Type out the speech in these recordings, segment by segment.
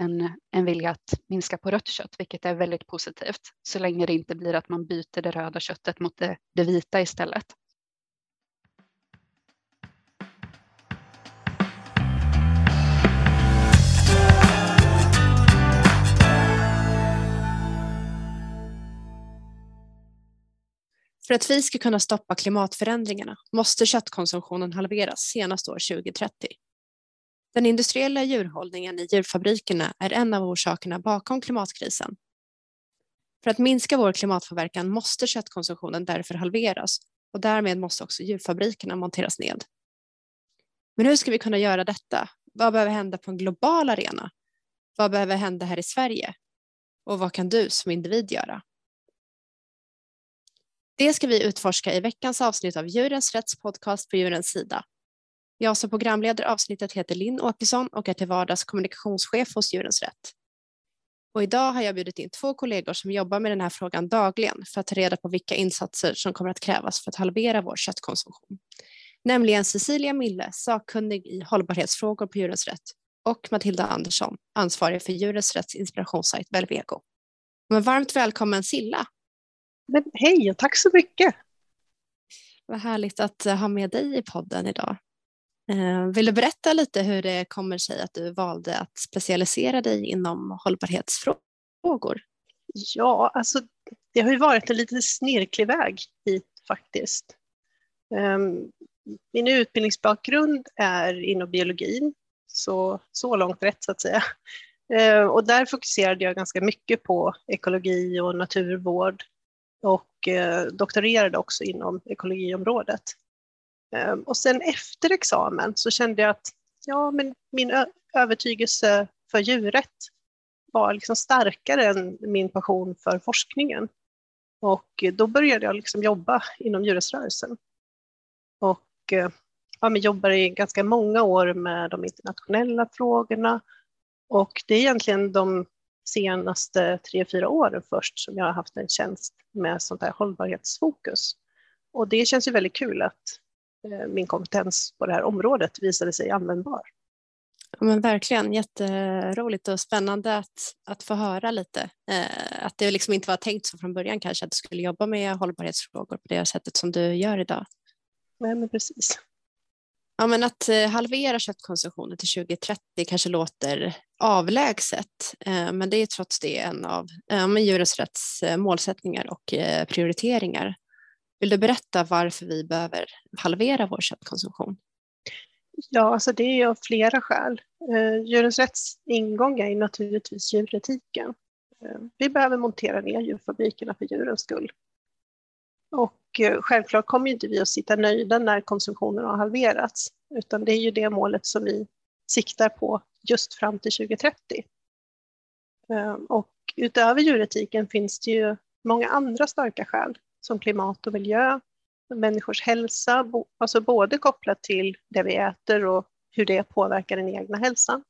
en, en vilja att minska på rött kött, vilket är väldigt positivt, så länge det inte blir att man byter det röda köttet mot det, det vita istället. För att vi ska kunna stoppa klimatförändringarna måste köttkonsumtionen halveras senast år 2030. Den industriella djurhållningen i djurfabrikerna är en av orsakerna bakom klimatkrisen. För att minska vår klimatpåverkan måste köttkonsumtionen därför halveras och därmed måste också djurfabrikerna monteras ned. Men hur ska vi kunna göra detta? Vad behöver hända på en global arena? Vad behöver hända här i Sverige? Och vad kan du som individ göra? Det ska vi utforska i veckans avsnitt av Djurens Rätts podcast på Djurens sida. Jag som programleder avsnittet heter Linn Åkesson och är till vardags kommunikationschef hos Djurens Rätt. Och idag har jag bjudit in två kollegor som jobbar med den här frågan dagligen för att ta reda på vilka insatser som kommer att krävas för att halvera vår köttkonsumtion. Nämligen Cecilia Mille, sakkunnig i hållbarhetsfrågor på Djurens Rätt och Matilda Andersson, ansvarig för Djurens Rätts inspirationssajt Velvego. Men varmt välkommen Silla! Men hej och tack så mycket! Vad härligt att ha med dig i podden idag. Eh, vill du berätta lite hur det kommer sig att du valde att specialisera dig inom hållbarhetsfrågor? Ja, alltså det har ju varit en lite snirklig väg hit faktiskt. Ehm, min utbildningsbakgrund är inom biologin, så, så långt rätt så att säga. Ehm, och där fokuserade jag ganska mycket på ekologi och naturvård och eh, doktorerade också inom ekologiområdet. Ehm, och sen efter examen så kände jag att ja, men min övertygelse för djurrätt var liksom starkare än min passion för forskningen. Och då började jag liksom jobba inom djurrättsrörelsen. Och eh, ja, men jobbade i ganska många år med de internationella frågorna. Och det är egentligen de senaste tre, fyra åren först som jag har haft en tjänst med sånt här hållbarhetsfokus. Och det känns ju väldigt kul att min kompetens på det här området visade sig användbar. Ja, men verkligen jätteroligt och spännande att, att få höra lite. Eh, att det liksom inte var tänkt så från början kanske att du skulle jobba med hållbarhetsfrågor på det sättet som du gör idag. Nej, men precis. Ja, men att eh, halvera köttkonsumtionen till 2030 kanske låter avlägset, eh, men det är trots det en av Djurens Rätts eh, målsättningar och prioriteringar. Vill du berätta varför vi behöver halvera vår köttkonsumtion? Ja, alltså det är av flera skäl. Eh, djurens Rätts ingång är naturligtvis djuretiken. Eh, vi behöver montera ner djurfabrikerna för djurens skull. Och eh, självklart kommer inte vi att sitta nöjda när konsumtionen har halverats, utan det är ju det målet som vi siktar på just fram till 2030. Och utöver djuretiken finns det ju många andra starka skäl som klimat och miljö, människors hälsa, alltså både kopplat till det vi äter och hur det påverkar den egna hälsan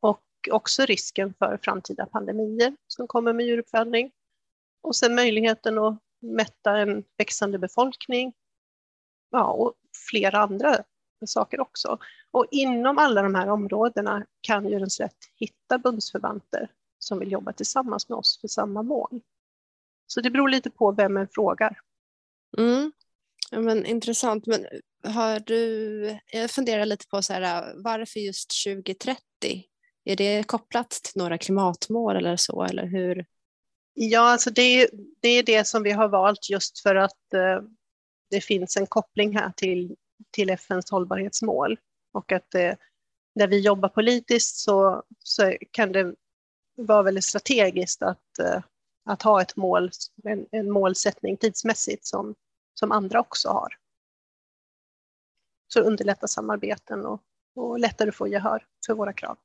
och också risken för framtida pandemier som kommer med djuruppfödning. Och sen möjligheten att mätta en växande befolkning ja, och flera andra saker också. Och inom alla de här områdena kan Djurens Rätt hitta bundsförvanter som vill jobba tillsammans med oss för samma mål. Så det beror lite på vem en frågar. Mm. Ja, men, intressant. Men har du, jag funderar lite på så här, varför just 2030? Är det kopplat till några klimatmål eller så? Eller hur, Ja, alltså det, det är det som vi har valt just för att eh, det finns en koppling här till, till FNs hållbarhetsmål och att eh, när vi jobbar politiskt så, så kan det vara väldigt strategiskt att, eh, att ha ett mål, en, en målsättning tidsmässigt som, som andra också har. Så underlättar samarbeten och, och lättare få gehör för våra krav.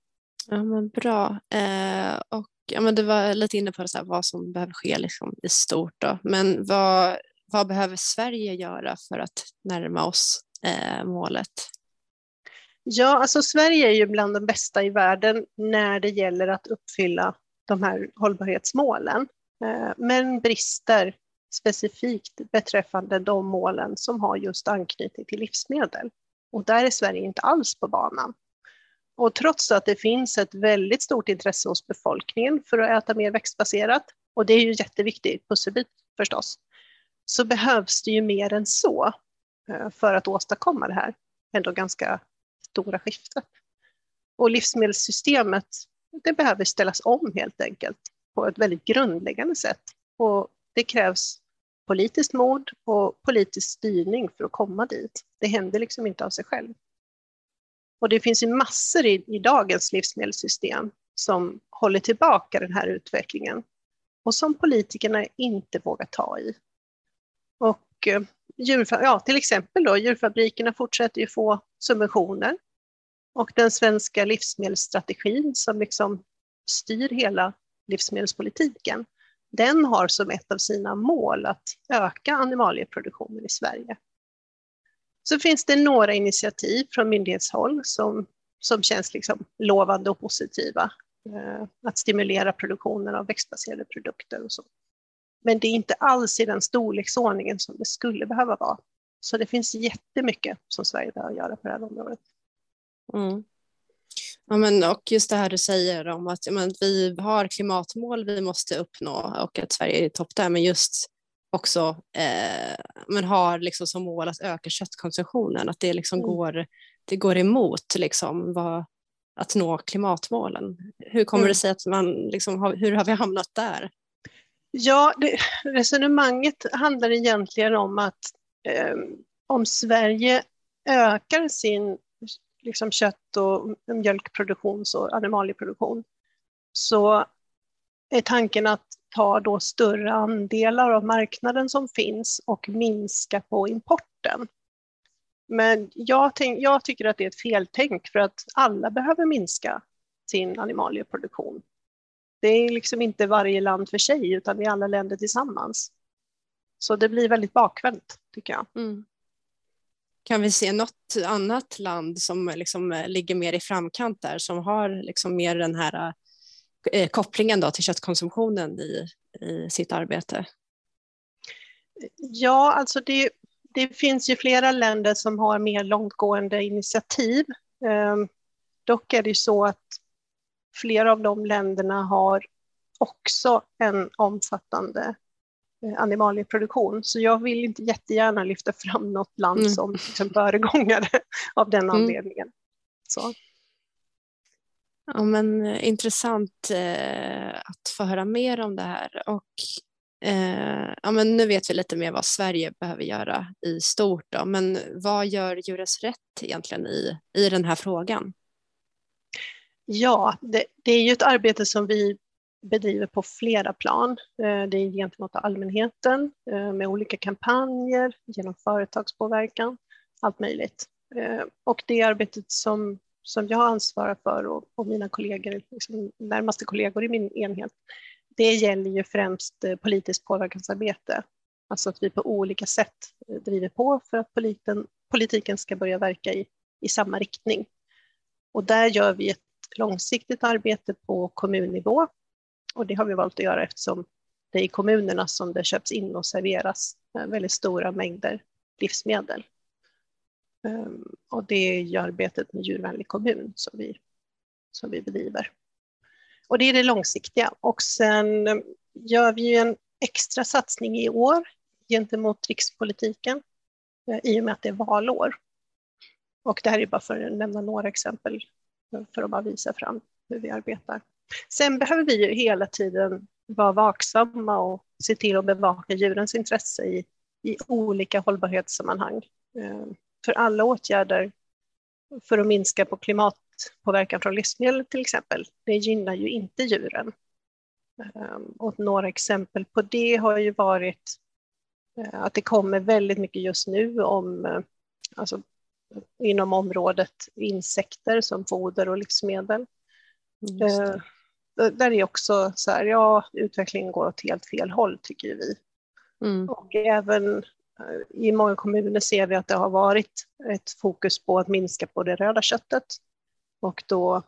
Ja, men bra. Eh, och ja, men du var lite inne på så här, vad som behöver ske liksom, i stort. Då. Men vad, vad behöver Sverige göra för att närma oss eh, målet? Ja, alltså Sverige är ju bland de bästa i världen när det gäller att uppfylla de här hållbarhetsmålen, Eh, men brister specifikt beträffande de målen som har just anknytning till livsmedel. Och där är Sverige inte alls på banan. Och trots att det finns ett väldigt stort intresse hos befolkningen för att äta mer växtbaserat, och det är ju en jätteviktig pusselbit förstås, så behövs det ju mer än så eh, för att åstadkomma det här ändå ganska stora skiftet. Och livsmedelssystemet, det behöver ställas om helt enkelt på ett väldigt grundläggande sätt. Och det krävs politiskt mod och politisk styrning för att komma dit. Det händer liksom inte av sig själv. Och det finns ju massor i, i dagens livsmedelssystem som håller tillbaka den här utvecklingen och som politikerna inte vågar ta i. Och eh, ja, till exempel då, djurfabrikerna fortsätter ju få subventioner och den svenska livsmedelsstrategin som liksom styr hela livsmedelspolitiken, den har som ett av sina mål att öka animalieproduktionen i Sverige. Så finns det några initiativ från myndighetshåll som, som känns liksom lovande och positiva. Eh, att stimulera produktionen av växtbaserade produkter och så. Men det är inte alls i den storleksordningen som det skulle behöva vara. Så det finns jättemycket som Sverige behöver göra på det här området. Mm. Ja, men, och just det här du säger om att men, vi har klimatmål vi måste uppnå och att Sverige är i topp där, men just också eh, men har liksom som mål att öka köttkonsumtionen, att det liksom mm. går, det går emot liksom vad, att nå klimatmålen. Hur kommer mm. det sig att man, liksom, har, hur har vi hamnat där? Ja, det, resonemanget handlar egentligen om att eh, om Sverige ökar sin liksom kött och mjölkproduktion och animalieproduktion så är tanken att ta då större andelar av marknaden som finns och minska på importen. Men jag, tänk, jag tycker att det är ett feltänk för att alla behöver minska sin animalieproduktion. Det är liksom inte varje land för sig utan det är alla länder tillsammans. Så det blir väldigt bakvänt tycker jag. Mm. Kan vi se något annat land som eh, liksom eh, ligger mer i framkant där som har liksom mer den här eh, eh, kopplingen då till köttkonsumtionen i, i sitt arbete? Ja, alltså det, det finns ju flera länder som har mer långtgående initiativ. Eh, dock är det ju så att flera av de länderna har också en omfattande animalieproduktion. Så jag vill inte jättegärna lyfta fram något land mm. som, som föregångare av den mm. anledningen. Så. Ja, men, eh, intressant eh, att få höra mer om det här. Och, eh, ja, men nu vet vi lite mer vad Sverige behöver göra i stort. Då. Men vad gör Djurens Rätt egentligen i, i den här frågan? Ja, det, det, är ju ett arbete som vi bedriver på flera plan. Eh, det är gentemot allmänheten eh, med olika kampanjer, genom företagspåverkan, allt möjligt. Eh, och det arbetet som, som jag ansvarar för och, och mina kollegor, liksom närmaste kollegor i min enhet, det gäller ju främst politiskt påverkansarbete. Alltså att vi på olika sätt driver på för att politiken, politiken ska börja verka i, i samma riktning. Och där gör vi ett långsiktigt arbete på kommunnivå. Och det har vi valt att göra eftersom det är i kommunerna som det köps in och serveras eh, väldigt stora mängder livsmedel. Ehm, och det är ju arbetet med djurvänlig kommun som vi, som vi bedriver. Och det är det långsiktiga. Och sen eh, gör vi en extra satsning i år gentemot rikspolitiken eh, i och med att det är valår. Och det här är bara för att nämna några exempel för att bara visa fram hur vi arbetar. Sen behöver vi ju hela tiden vara vaksamma och se till att bevaka djurens intresse i, i olika hållbarhetssammanhang. Eh, för alla åtgärder för att minska på klimatpåverkan från livsmedel till exempel, det gynnar ju inte djuren. Eh, och några exempel på det har ju varit eh, att det kommer väldigt mycket just nu om alltså inom området insekter som foder och livsmedel. Där är också så här, ja, utvecklingen går åt helt fel håll tycker vi. Mm. Och även eh, i många kommuner ser vi att det har varit ett fokus på att minska på det röda köttet och då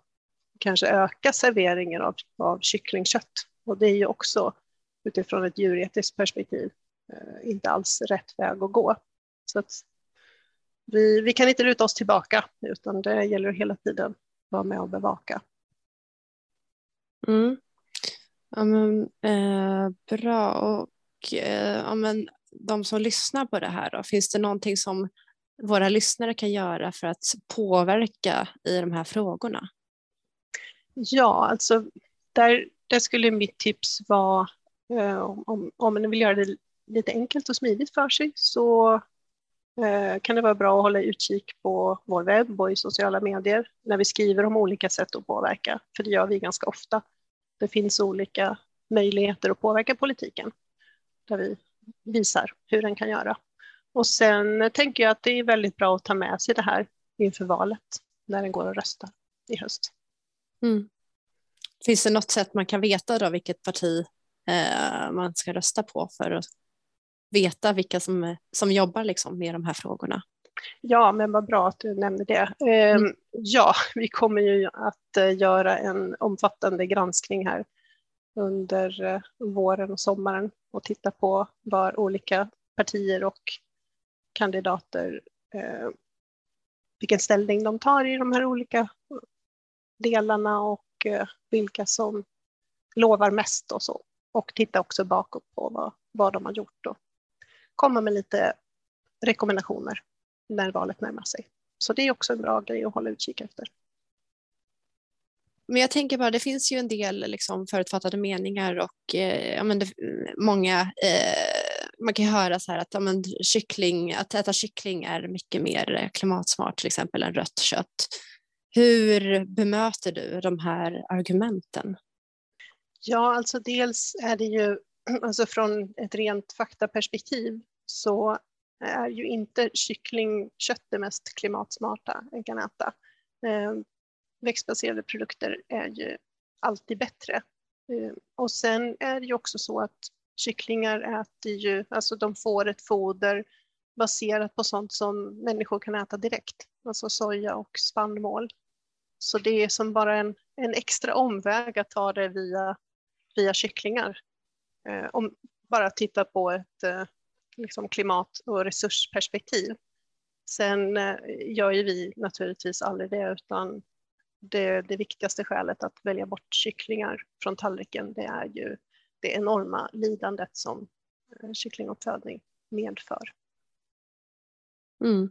kanske öka serveringen av, av kycklingkött. Och det är ju också utifrån ett djuretiskt perspektiv eh, inte alls rätt väg att gå. Så att vi, vi kan inte luta oss tillbaka utan det gäller hela tiden vara med och bevaka. Mm. Ja, men, eh, bra. Och, eh, ja, men, de som lyssnar på det här, då, finns det någonting som våra lyssnare kan göra för att påverka i de här frågorna? Ja, alltså där, där skulle mitt tips vara eh, om, om man vill göra det lite enkelt och smidigt för sig så Eh, kan det vara bra att hålla utkik på vår webb och i sociala medier när vi skriver om olika sätt att påverka, för det gör vi ganska ofta. Det finns olika möjligheter att påverka politiken där vi visar hur den kan göra. Och sen tänker jag att det är väldigt bra att ta med sig det här inför valet när den går att rösta i höst. Mm. Finns det något sätt man kan veta då vilket parti eh, man ska rösta på för att veta vilka som, som jobbar liksom med de här frågorna? Ja, men vad bra att du nämnde det. Eh, mm. Ja, vi kommer ju att eh, göra en omfattande granskning här under eh, våren och sommaren och titta på var olika partier och kandidater, eh, vilken ställning de tar i de här olika delarna och eh, vilka som lovar mest och så. Och titta också bakåt på vad, vad de har gjort och komma med lite rekommendationer när valet närmar sig. Så det är också en bra grej att hålla utkik efter. Men jag tänker bara, det finns ju en del liksom, förutfattade meningar och eh, ja, men det, många, eh, man kan ju höra så här att, ja, men, kyckling, att äta kyckling är mycket mer klimatsmart till exempel än rött kött. Hur bemöter du de här argumenten? Ja, alltså dels är det ju, alltså från ett rent faktaperspektiv så är ju inte kycklingkött det mest klimatsmarta en kan äta. Eh, växtbaserade produkter är ju alltid bättre. Eh, och sen är det ju också så att kycklingar äter ju, alltså de får ett foder baserat på sånt som människor kan äta direkt, alltså soja och spannmål. Så det är som bara en, en extra omväg att ta det via, via kycklingar. Eh, om bara titta på ett eh, liksom klimat och resursperspektiv. Sen eh, gör ju vi naturligtvis aldrig det, utan det, det viktigaste skälet att välja bort kycklingar från tallriken, det är ju det enorma lidandet som kycklinguppfödning medför. Mm.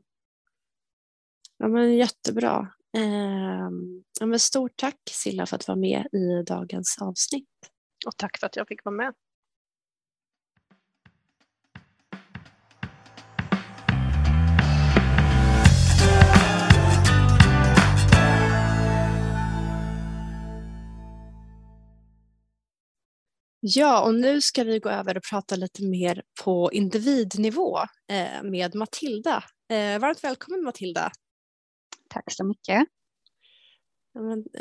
Ja, men jättebra. Eh, ja, men stort tack Silla för att vara med i dagens avsnitt. Och tack för att jag fick vara med. Ja, och nu ska vi gå över och prata lite mer på individnivå eh, med Matilda. Eh, varmt välkommen Matilda. Tack så mycket.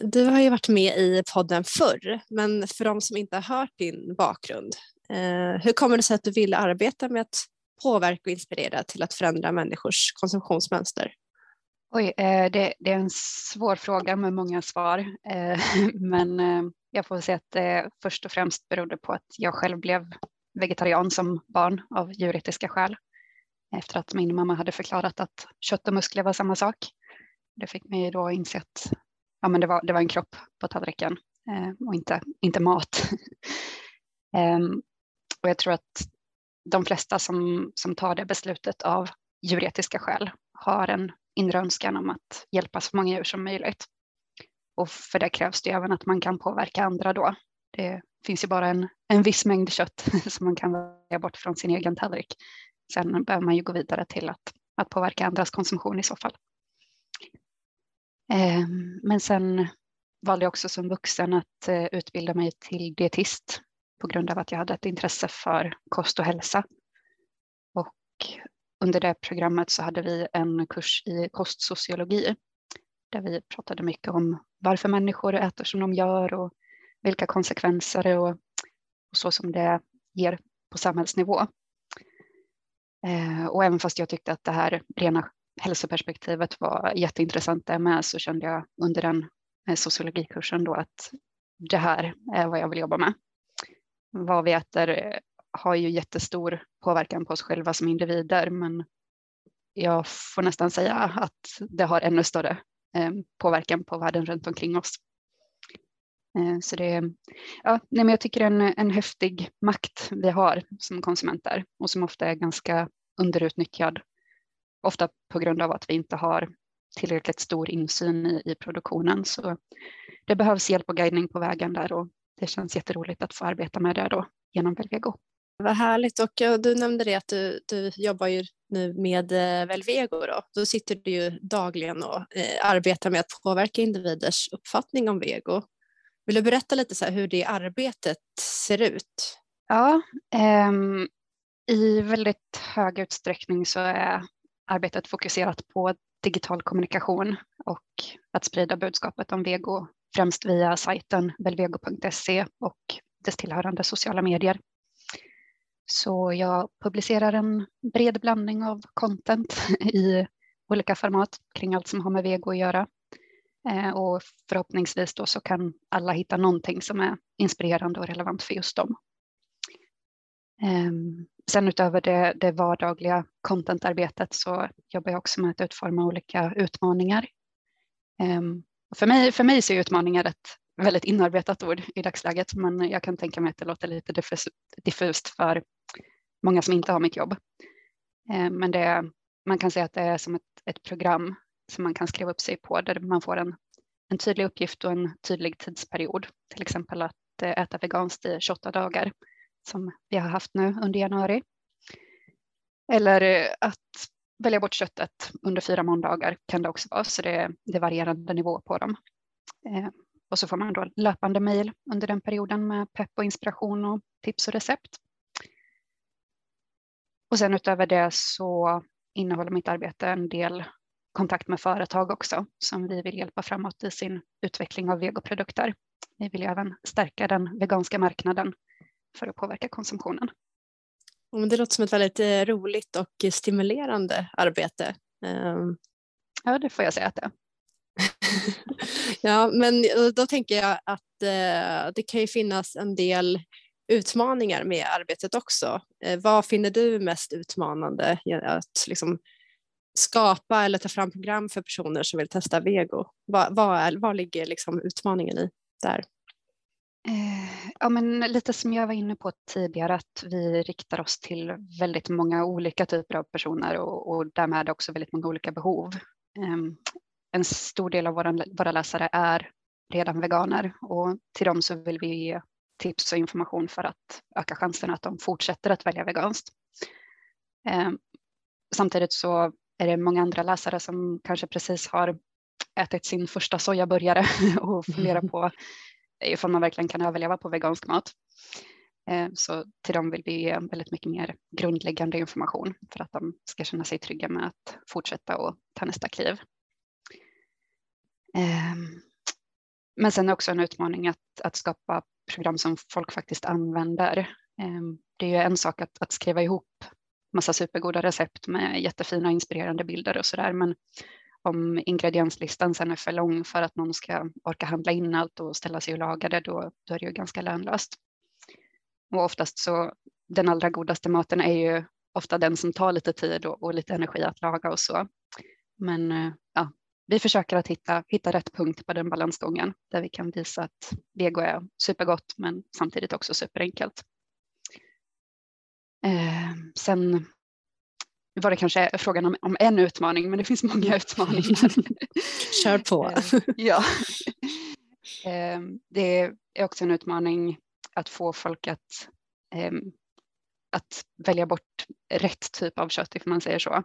Du har ju varit med i podden förr, men för de som inte har hört din bakgrund, eh, hur kommer det sig att du ville arbeta med att påverka och inspirera till att förändra människors konsumtionsmönster? Oj, eh, det, det är en svår fråga med många svar, eh, men eh, jag får säga att det först och främst berodde på att jag själv blev vegetarian som barn av djuretiska skäl. Efter att min mamma hade förklarat att kött och muskler var samma sak. Det fick mig då inse att ja, men det, var, det var en kropp på tallriken och inte, inte mat. Ehm, och jag tror att de flesta som, som tar det beslutet av djuretiska skäl har en inre önskan om att hjälpa så många djur som möjligt. Och för det krävs det även att man kan påverka andra då. Det finns ju bara en, en viss mängd kött som man kan välja bort från sin egen tallrik. Sen behöver man ju gå vidare till att, att påverka andras konsumtion i så fall. Eh, men sen valde jag också som vuxen att eh, utbilda mig till dietist på grund av att jag hade ett intresse för kost och hälsa. Och under det programmet så hade vi en kurs i kostsociologi där vi pratade mycket om varför människor äter som de gör och vilka konsekvenser och, och så som det ger på samhällsnivå. Eh, och även fast jag tyckte att det här rena hälsoperspektivet var jätteintressant där med så kände jag under den eh, sociologikursen då att det här är vad jag vill jobba med. Vad vi äter eh, har ju jättestor påverkan på oss själva som individer men jag får nästan säga att det har ännu större eh, påverkan på världen runt omkring oss. Eh, så det är, ja, nej men jag tycker en, en häftig makt vi har som konsumenter och som ofta är ganska underutnyttjad. Ofta på grund av att vi inte har tillräckligt stor insyn i, i produktionen. Så det behövs hjälp och guidning på vägen där och det känns jätteroligt att få arbeta med det då genom Belvego. Vad härligt och du nämnde det att du, du jobbar ju nu med eh, Velvego då. Då sitter du ju dagligen och eh, arbetar med att påverka individers uppfattning om vego. Vill du berätta lite så hur det arbetet ser ut? Ja, eh, i väldigt hög utsträckning så är arbetet fokuserat på digital kommunikation och att sprida budskapet om vego främst via sajten belvego.se och dess tillhörande sociala medier. Så jag publicerar en bred blandning av content i olika format kring allt som har med vego att göra. Eh, och förhoppningsvis då så kan alla hitta någonting som är inspirerande och relevant för just dem. Ehm, sen utöver det, det vardagliga contentarbetet så jobbar jag också med att utforma olika utmaningar. Ehm, för mig, för mig så är utmaningar ett väldigt inarbetat ord i dagsläget, men jag kan tänka mig att det låter lite diffust för många som inte har mitt jobb. Eh, men det, man kan säga att det är som ett, ett program som man kan skriva upp sig på där man får en, en tydlig uppgift och en tydlig tidsperiod. Till exempel att eh, äta veganskt i 28 dagar som vi har haft nu under januari. Eller eh, att välja bort köttet under fyra måndagar kan det också vara, så det det är varierande nivå på dem. Eh, och så får man då löpande mejl under den perioden med pepp och inspiration och tips och recept. Och sen utöver det så innehåller mitt arbete en del kontakt med företag också som vi vill hjälpa framåt i sin utveckling av vegoprodukter. Vi vill även stärka den veganska marknaden för att påverka konsumtionen. Det låter som ett väldigt eh, roligt och stimulerande arbete. Ehm. Ja, det får jag säga att det är. ja, men eh, då tänker jag att eh, det kan ju finnas en del utmaningar med arbetet också. Eh, vad finner du mest utmanande att liksom skapa eller ta fram program för personer som vill testa vego? Vad, vad, vad ligger liksom utmaningen i där? Eh, ja, men lite som jag var inne på tidigare att vi riktar oss till väldigt många olika typer av personer och, och därmed också väldigt många olika behov. Ehm, en stor del av våra, våra läsare är redan veganer och till dem så vill vi ge tips och information för att öka chansen att de fortsätter att välja veganskt. Ehm, samtidigt så är det många andra läsare som kanske precis har ätit sin första sojaburgare och funderar på ifall man verkligen kan överleva på vegansk mat. Eh, så till dem vill vi ge väldigt mycket mer grundläggande information för att de ska känna sig trygga med att fortsätta och ta nästa kliv. Ehm, men sen också en utmaning att, att skapa program som folk faktiskt använder. Ehm, det är ju en sak att, att skriva ihop massa supergoda recept med jättefina inspirerande bilder och sådär men om ingredienslistan sen är för lång för att någon ska orka handla in allt och ställa sig och laga det, då, då är det ju ganska lönlöst. Och oftast så, den allra godaste maten är ju ofta den som tar lite tid och, och lite energi att laga och så. Men eh, ja, vi försöker att hitta, hitta rätt punkt på den balansgången där vi kan visa att vego är supergott men samtidigt också superenkelt. Eh, sen var det kanske frågan om, om en utmaning, men det finns många utmaningar. Kör på. Eh, ja. Ehm, det är också en utmaning att få folk att, ehm, att välja bort rätt typ av kött, if man säger så.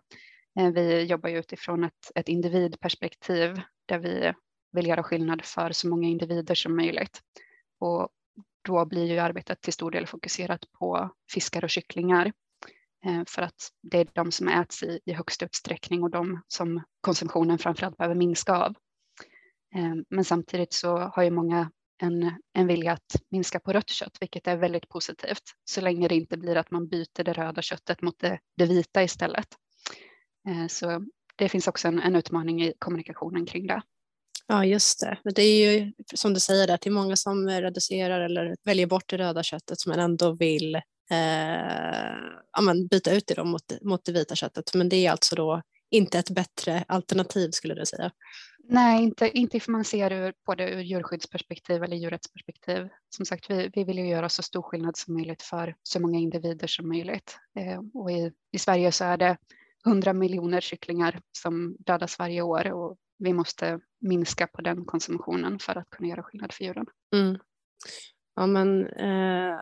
Eh, vi jobbar ju utifrån ett, ett individperspektiv där vi vill göra skillnad för så många individer som möjligt. Och då blir ju arbetet till stor del fokuserat på fiskar och kycklingar eh, för att det är de som äts i, i högst utsträckning och de som konsumtionen framförallt behöver minska av. Eh, men samtidigt så har ju många en, en vilja att minska på rött kött, vilket är väldigt positivt, så länge det inte blir att man byter det röda köttet mot det, det vita istället. Eh, så det finns också en, en utmaning i kommunikationen kring det. Ja, just det. Det är ju som du säger, att det är många som reducerar eller väljer bort det röda köttet men ändå vill eh, ja, men byta ut det mot, mot det vita köttet. Men det är alltså då inte ett bättre alternativ skulle du säga? Nej, inte, inte if man ser ur, på det ur djurskyddsperspektiv eller djurrättsperspektiv. Som sagt, vi, vi vill ju göra så stor skillnad som möjligt för så många individer som möjligt. Eh, och i, i Sverige så är det 100 miljoner kycklingar som dödas varje år och vi måste minska på den konsumtionen för att kunna göra skillnad för djuren. Mm. Ja, men, eh,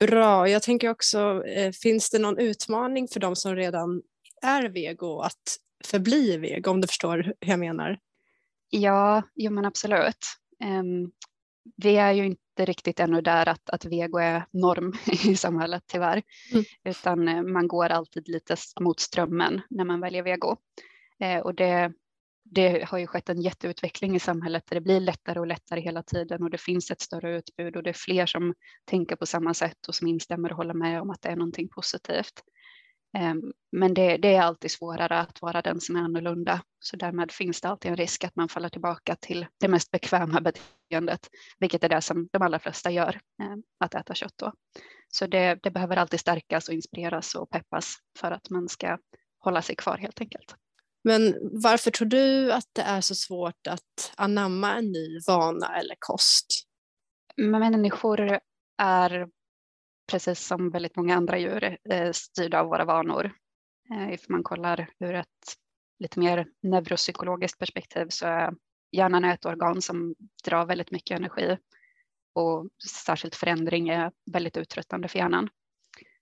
bra. Jag tänker också, eh, finns det någon utmaning för de som redan är vego att förbli vego, om du förstår hur jag menar? Ja, jo men absolut. Um, vi är ju inte riktigt ännu där att, att vego är norm i samhället tyvärr, mm. utan eh, man går alltid lite mot strömmen när man väljer vego. Eh, och det, det har ju skett en jätteutveckling i samhället där det blir lättare och lättare hela tiden och det finns ett större utbud och det är fler som tänker på samma sätt och som instämmer och håller med om att det är någonting positivt. Ehm, men det, det, är alltid svårare att vara den som är annorlunda. Så därmed finns det alltid en risk att man faller tillbaka till det mest bekväma beteendet, vilket är det som de allra flesta gör, ehm, att äta kött. Då. Så det, det behöver alltid stärkas och inspireras och peppas för att man ska hålla sig kvar helt enkelt. Men varför tror du att det är så svårt att anamma en ny vana eller kost? Människor är precis som väldigt många andra djur eh, styrda av våra vanor. Eh, If man kollar ur ett lite mer neuropsykologiskt perspektiv så är hjärnan ett organ som drar väldigt mycket energi och särskilt förändring är väldigt uttröttande för hjärnan.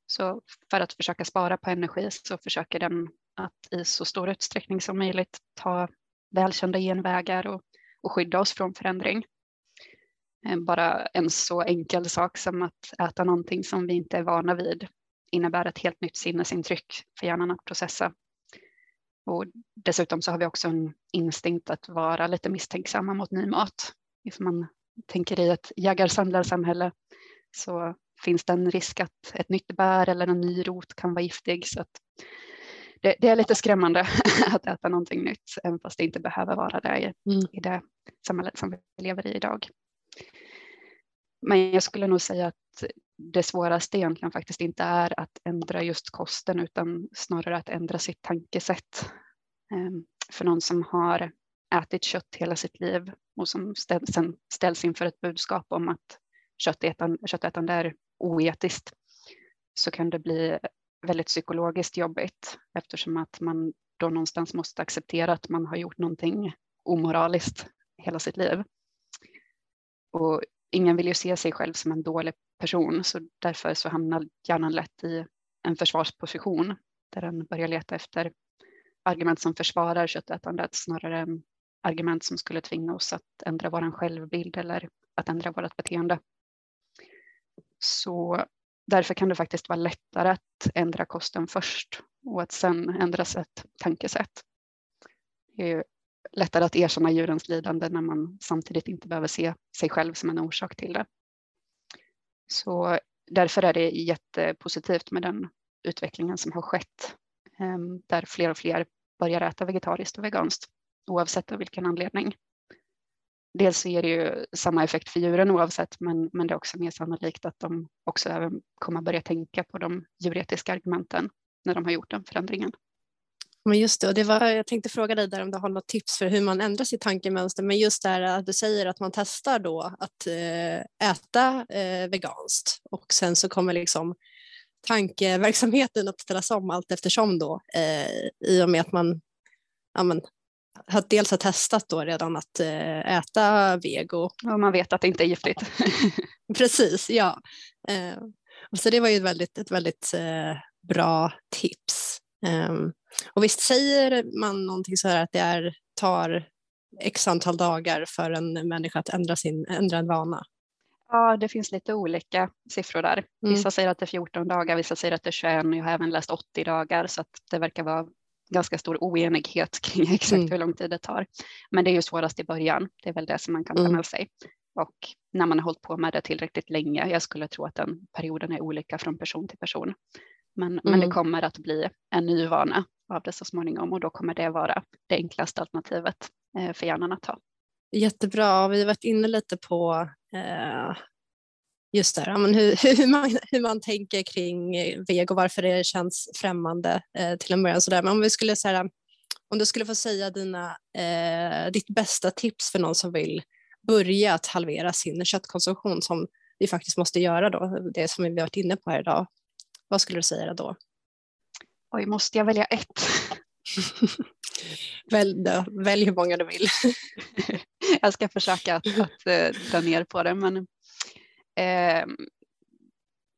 Så för att försöka spara på energi så försöker den att i så stor utsträckning som möjligt ta välkända genvägar och, och skydda oss från förändring. Eh, bara en så enkel sak som att äta någonting som vi inte är vana vid innebär ett helt nytt sinnesintryck för hjärnan att processa. Och dessutom så har vi också en instinkt att vara lite misstänksamma mot ny mat. If man tänker i ett jägar-samlarsamhälle så finns det en risk att ett nytt bär eller en ny rot kan vara giftig. Så det, det, är lite skrämmande att äta någonting nytt, även fast det inte behöver vara det i, mm. i det samhället som vi lever i idag. Men jag skulle nog säga att det svåraste egentligen faktiskt inte är att ändra just kosten utan snarare att ändra sitt tankesätt. Ehm, för någon som har ätit kött hela sitt liv och som sedan sen ställs inför ett budskap om att köttätande, köttätande är oetiskt så kan det bli väldigt psykologiskt jobbigt eftersom att man då någonstans måste acceptera att man har gjort någonting omoraliskt hela sitt liv. Och ingen vill ju se sig själv som en dålig person så därför så hamnar hjärnan lätt i en försvarsposition där den börjar leta efter argument som försvarar köttätandet snarare än argument som skulle tvinga oss att ändra vår självbild eller att ändra vårt beteende. Så därför kan det faktiskt vara lättare att ändra kosten först och att sen ändra sitt tankesätt. Det är lättare att erkänna djurens lidande när man samtidigt inte behöver se sig själv som en orsak till det. Så därför är det jättepositivt med den utvecklingen som har skett ehm, där fler och fler börjar äta vegetariskt och veganskt oavsett av vilken anledning. Dels så ger det ju samma effekt för djuren oavsett men, men det är också mer sannolikt att de också även kommer börja tänka på de djuretiska argumenten när de har gjort den förändringen. Men just det, och det var, jag tänkte fråga dig där om du har något tips för hur man ändrar sitt tankemönster, men just där att du säger att man testar då att eh, äta eh, veganskt och sen så kommer liksom tankeverksamheten att ställas om allt eftersom då eh, i och med att man ja, men, har dels har testat då redan att äta vego. Och man vet att det inte är giftigt. Precis, ja. Så det var ju ett väldigt, ett väldigt bra tips. Um, och visst säger man någonting så här att det är, tar x antal dagar för en människa att ändra, sin, ändra en vana? Ja, det finns lite olika siffror där. Mm. Vissa mm. säger att det är 14 dagar, vissa säger att det är 21 och jag har även läst 80 dagar så att det verkar vara ganska stor oenighet kring exakt mm. hur lång tid det tar. Men det är ju svårast i början, det är väl det som man kan ta mm. med sig. Och när man har hållit på med det tillräckligt länge, jag skulle tro att den perioden är olika från person till person. Men, mm. men det mm. kommer att bli en ny vana av det så småningom och då kommer det vara det enklaste alternativet eh, för hjärnan att ha. Jättebra, vi har varit inne lite på eh, just det, men hur, hur, man, hur man tänker kring vego, varför det känns främmande eh, till en början. Sådär. Men om vi skulle säga, Om du skulle få säga dina, eh, ditt bästa tips för någon som vill börja att halvera sin köttkonsumtion som vi faktiskt måste göra då, det som vi har varit inne på här idag. Vad skulle du säga då? Oj, måste jag välja ett? välj, välj hur många du vill. jag ska försöka att, att uh, dra ner på det, men uh,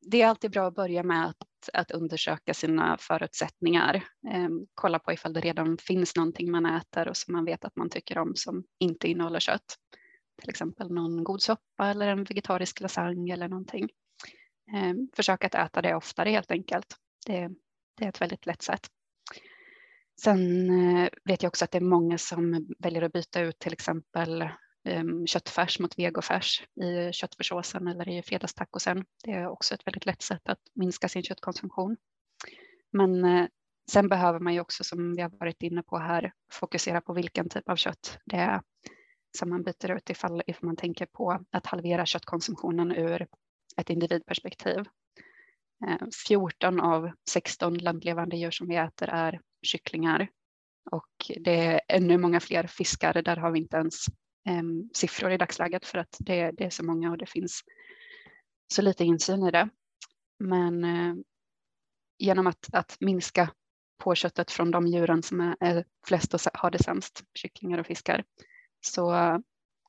det är alltid bra att börja med att, att undersöka sina förutsättningar. Uh, kolla på ifall det redan finns någonting man äter och som man vet att man tycker om som inte innehåller kött. Till exempel någon god soppa eller en vegetarisk lasagne eller någonting. Eh, Försök att äta det oftare helt enkelt. Det, det är ett väldigt lätt sätt. Sen eh, vet jag också att det är många som väljer att byta ut till exempel ehm, köttfärs mot vegofärs i köttfärssåsen eller i fredagstacosen. Det är också ett väldigt lätt sätt att minska sin köttkonsumtion. Men eh, sen behöver man ju också, som vi har varit inne på här, fokusera på vilken typ av kött det är som man byter ut ifall, ifall man tänker på att halvera köttkonsumtionen ur ett individperspektiv. Eh, 14 av 16 landlevande djur som vi äter är kycklingar och det är ännu många fler fiskar. Där har vi inte ens äm, siffror i dagsläget för att det, det, är så många och det finns så lite insyn i det. Men äh, genom att, att minska på köttet från de djuren som är, är flest och har det sämst, kycklingar och fiskar, så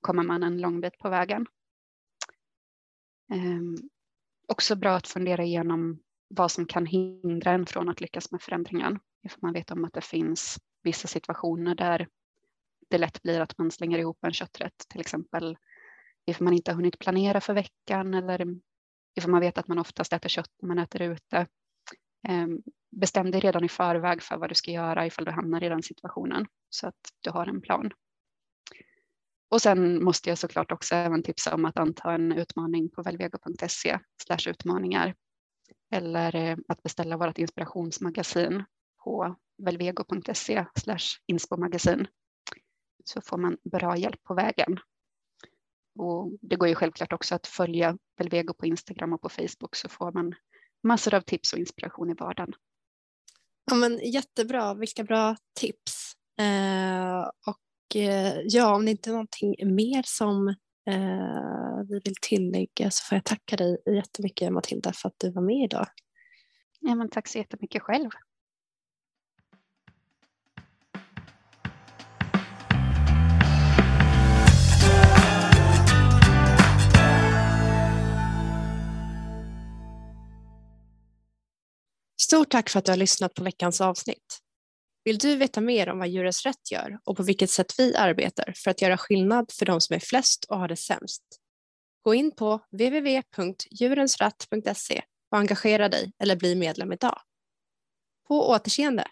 kommer man en lång bit på vägen. Eh, också bra att fundera igenom vad som kan hindra en från att lyckas med förändringen. Ifall man vet om att det finns vissa situationer där det lätt blir att man slänger ihop en kötträtt, till exempel ifall man inte har hunnit planera för veckan eller ifall man vet att man oftast äter kött när man äter ute. Ehm, bestäm dig redan i förväg för vad du ska göra ifall du hamnar i den situationen så att du har en plan. Och sen måste jag såklart också även tipsa om att anta en utmaning på velvego.se utmaningar eller eh, att beställa vårt inspirationsmagasin på velvego.se inspomagasin så får man bra hjälp på vägen. Och det går ju självklart också att följa Velvego på Instagram och på Facebook så får man massor av tips och inspiration i vardagen. Ja, men jättebra, vilka bra tips. Eh, och ja, om det inte är någonting mer som eh, vi vill tillägga så får jag tacka dig jättemycket Matilda för att du var med idag. Ja, men tack så jättemycket själv. Stort tack för att du har lyssnat på veckans avsnitt. Vill du veta mer om vad Djurens Rätt gör och på vilket sätt vi arbetar för att göra skillnad för de som är flest och har det sämst? Gå in på www.djurensratt.se och engagera dig eller bli medlem idag. På återseende!